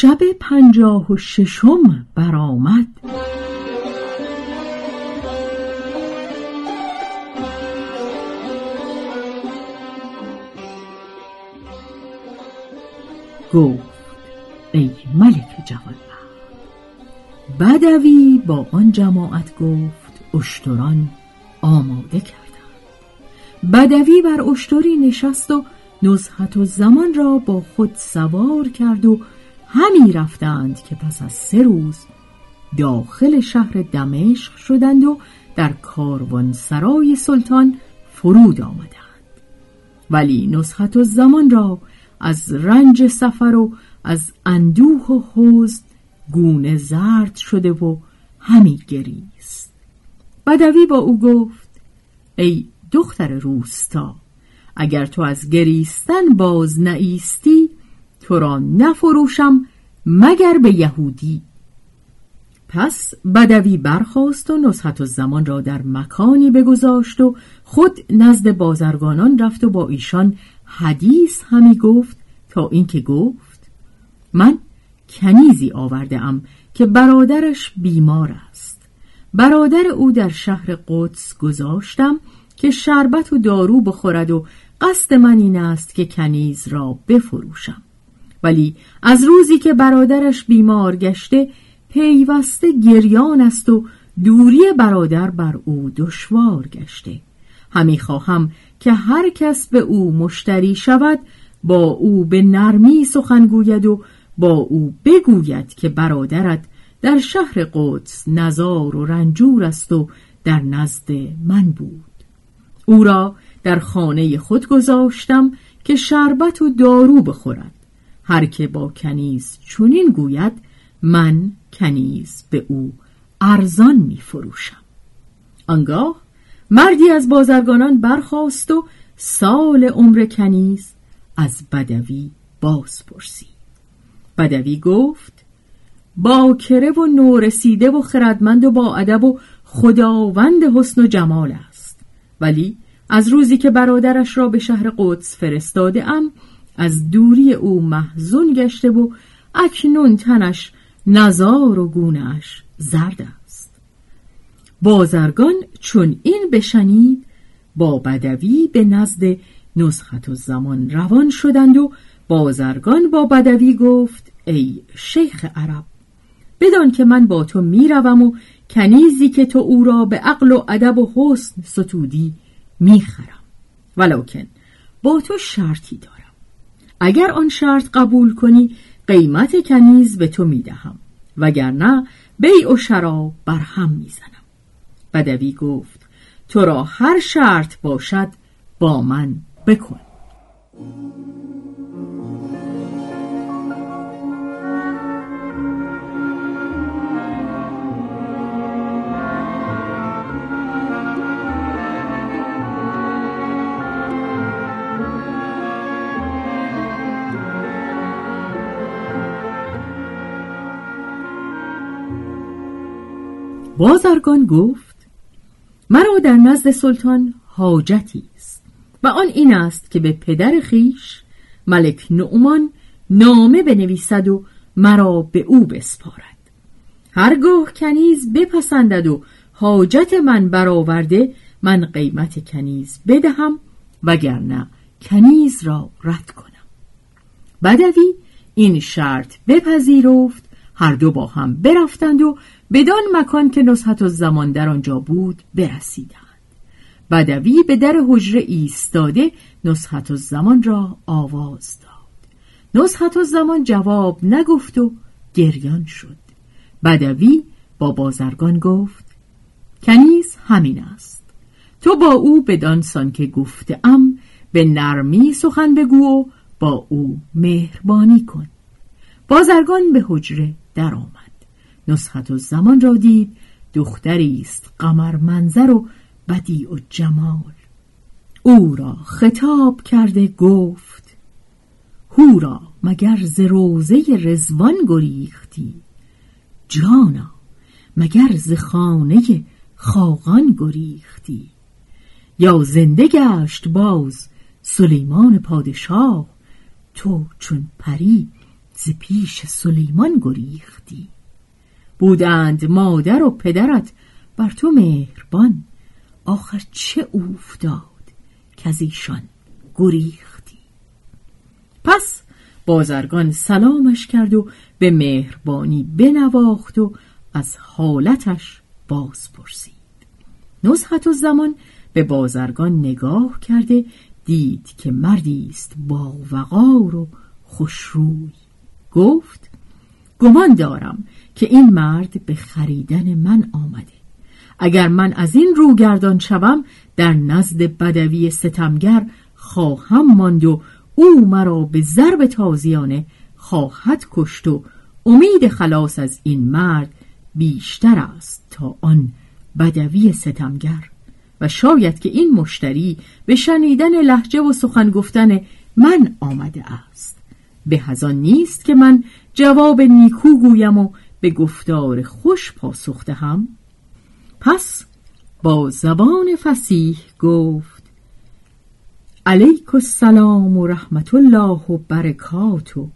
شب پنجاه و ششم برآمد. گفت ای ملک جوان بدوی با آن جماعت گفت اشتران آماده کردند. بدوی بر اشتری نشست و نزحت و زمان را با خود سوار کرد و همی رفتند که پس از سه روز داخل شهر دمشق شدند و در کاروان سرای سلطان فرود آمدند. ولی نسخت و زمان را از رنج سفر و از اندوه و حزن گونه زرد شده و همی گریست. بدوی با او گفت ای دختر روستا اگر تو از گریستن باز نایستی تو را نفروشم مگر به یهودی. پس بدوی برخاست و نصحت زمان را در مکانی بگذاشت و خود نزد بازرگانان رفت و با ایشان حدیث همی گفت تا اینکه گفت من کنیزی آورده ام که برادرش بیمار است. برادر او در شهر قدس گذاشتم که شربت و دارو بخورد و قصد من این است که کنیز را بفروشم. ولی از روزی که برادرش بیمار گشته پیوسته گریان است و دوری برادر بر او دشوار گشته. همی خواهم که هر کس به او مشتری شود با او به نرمی سخن گوید و با او بگوید که برادرت در شهر قدس نزار و رنجور است و در نزد من بود. او را در خانه خود گذاشتم که شربت و دارو بخورد. هر که با کنیز چونین گوید من کنیز به او ارزان می فروشم آنگاه مردی از بازرگانان برخاست و سال عمر کنیز از بدوی باز پرسید بدوی گفت باکره و نورسیده و خردمند و با ادب و خداوند حسن و جمال است. ولی از روزی که برادرش را به شهر قدس فرستاده ام از دوری او محزون گشته و اکنون تنش نزار و گونهش زرد است. بازرگان چون این بشنید با بدوی به نزد نسخت و زمان روان شدند و بازرگان با بدوی گفت ای شیخ عرب بدان که من با تو می‌روم و کنیزی که تو او را به عقل و ادب و حسن ستودی می‌خرم. ولکن با تو شرطی دارم. اگر آن شرط قبول کنی قیمت کنیز به تو می‌دهم وگرنه بیع و شراب بر هم می‌زنم. بدوی گفت تو را هر شرط باشد با من بکن. بازرگان گفت مرا در نزد سلطان حاجتی است و آن این است که به پدر خیش ملک نعمان نامه بنویسد و مرا به او بسپارد. هرگاه کنیز بپسندد و حاجت من برآورده من قیمت کنیز بدهم وگرنه کنیز را رد کنم. بدوی این شرط بپذیرفت هر دو با هم برفتند و بدان مکان که نصحت زمان در آنجا بود برسیدند. بدوی به در حجره ایستاده نصحت زمان را آواز داد. نصحت زمان جواب نگفت و گریان شد. بدوی با بازرگان گفت کنیز همین است. تو با او بدانسان که ام به نرمی سخن بگو و با او مهربانی کن. بازرگان به حجره درآمد. نسخت و زمان را دید دختری است قمر منظر و بدیع و جمال. او را خطاب کرده گفت هورا مگر ز روزه رزوان گریختی؟ جانا مگر ز خانه خاقان گریختی؟ یا زنده گشت باز سلیمان پادشاه تو چون پری ز پیش سلیمان گریختی؟ بودند مادر و پدرت. بر تو مهربان. آخر چه افتاد که از ایشان گریختی. پس بازرگان سلامش کرد و به مهربانی بنواخت و از حالتش باز پرسید نزحت و زمان به بازرگان نگاه کرده دید که مردی است با وقار و خوشروی. گفت گمان دارم که این مرد به خریدن من آمده. اگر من از این رو گردان شوم در نزد بدوی ستمگر خواهم ماند و او مرا به ضرب تازیانه خواهد کشت و امید خلاص از این مرد بیشتر است تا آن بدوی ستمگر. و شاید که این مشتری به شنیدن لحجه و سخن گفتن من آمده است. به هزان نیست که من جواب نیکو گویم و به گفتار خوش پاسخ دهم. پس با زبان فسیح گفت علیک السلام و رحمت الله و برکاتو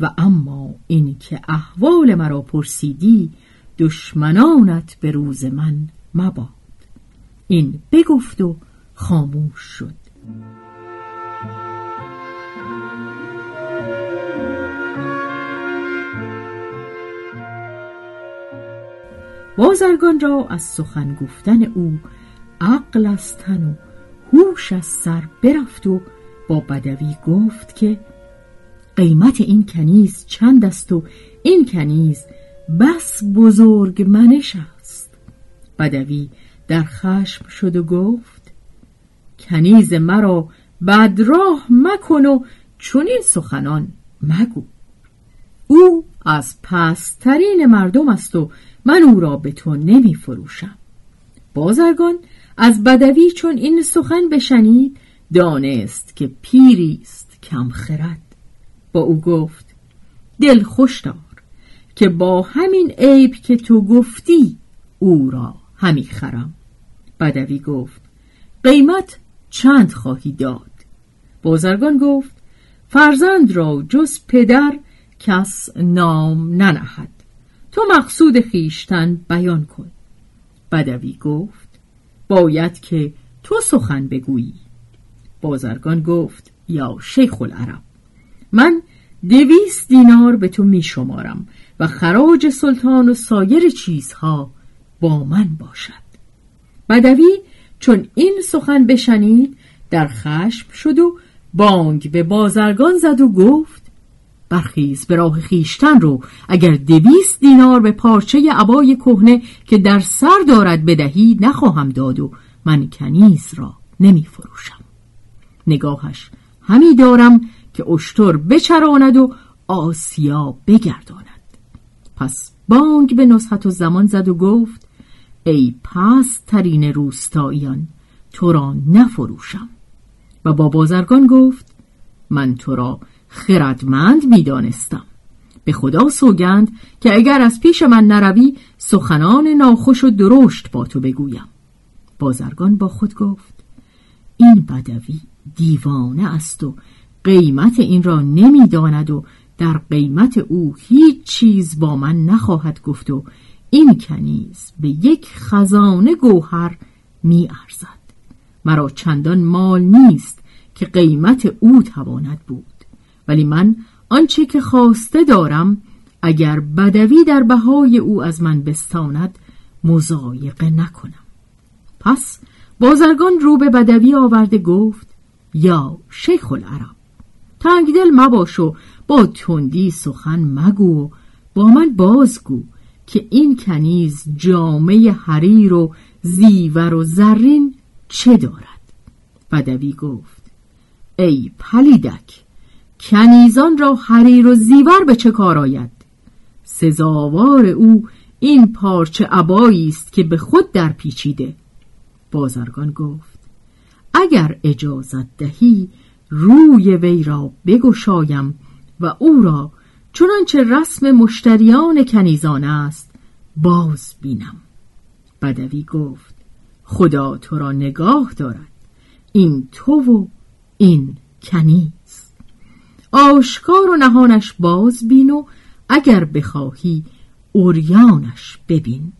و اما این که احوال مرا پرسیدی دشمنانت به روز من مباد. این بگفت و خاموش شد. بازرگان را از سخن گفتن او عقل از تن و هوش از سر برفت و با بدوی گفت که قیمت این کنیز چند است و این کنیز بس بزرگ منش است. بدوی در خشم شد و گفت کنیز مرا بدراه مکن و چنین سخنان مگو. او از پسترین مردم است و من او را به تو نمی فروشم بازرگان از بدوی چون این سخن بشنید دانست که پیری است کم خرد. با او گفت دل خوش دار که با همین عیب که تو گفتی او را همی خرم. بدوی گفت قیمت چند خواهی داد؟ بازرگان گفت فرزند را جز پدر کس نام ننهد. تو مقصود خیشتن بیان کن. بدوی گفت باید که تو سخن بگویی. بازرگان گفت یا شیخ العرب من دویست دینار به تو می شمارم و خراج سلطان و سایر چیزها با من باشد. بدوی چون این سخن بشنید در خشم شد و بانگ به بازرگان زد و گفت برخیز به راه خیشتن رو. اگر دویست دینار به پارچه عبای کهنه که در سر دارد بدهی نخواهم داد و من کنیز را نمی فروشم نگاهش همی دارم که اشتر بچراند و آسیا بگرداند. پس بانگ به نصحت و زمان زد و گفت ای پس ترین روستاییان تو را نفروشم. و با بازرگان گفت من تو را خردمند می‌دانستم. به خدا سوگند که اگر از پیش من نروی سخنان ناخوش و درشت با تو بگویم. بازرگان با خود گفت این بدوی دیوانه است و قیمت این را نمی‌داند و در قیمت او هیچ چیز با من نخواهد گفت و این کنیز به یک خزانه گوهر می ارزد مرا چندان مال نیست که قیمت او تواند بود. ولی من آنچه که خواسته دارم اگر بدوی در بهای او از من بستاند مزایقه نکنم. پس بازرگان رو به بدوی آورده گفت یا شیخ العرب تنگدل مباش و با تندی سخن مگو با من بازگو که این کنیز جامعه حریر و زیور و زرین چه دارد؟ بدوی گفت ای پلیدک کنیزان را حریر و زیور به چه کار آید؟ سزاوار او این پارچه عبایی است که به خود در پیچیده. بازرگان گفت اگر اجازت دهی روی وی را بگشایم و او را چنانچه رسم مشتریان کنیزان است باز بینم. بدوی گفت خدا تو را نگاه دارد. این تو و این کنیز. آشکار و نهانش باز بین و اگر بخواهی اوریانش ببین.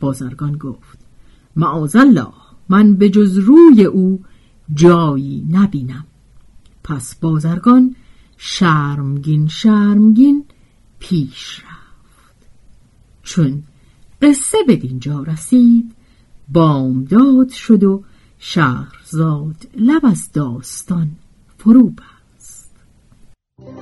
بازرگان گفت معاذالله من به جز روی او جایی نبینم. پس بازرگان شرمگین شرمگین پیش رفت. چون قصه به دینجا رسید بامداد شد و شهرزاد لب از داستان فرو به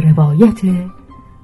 روایت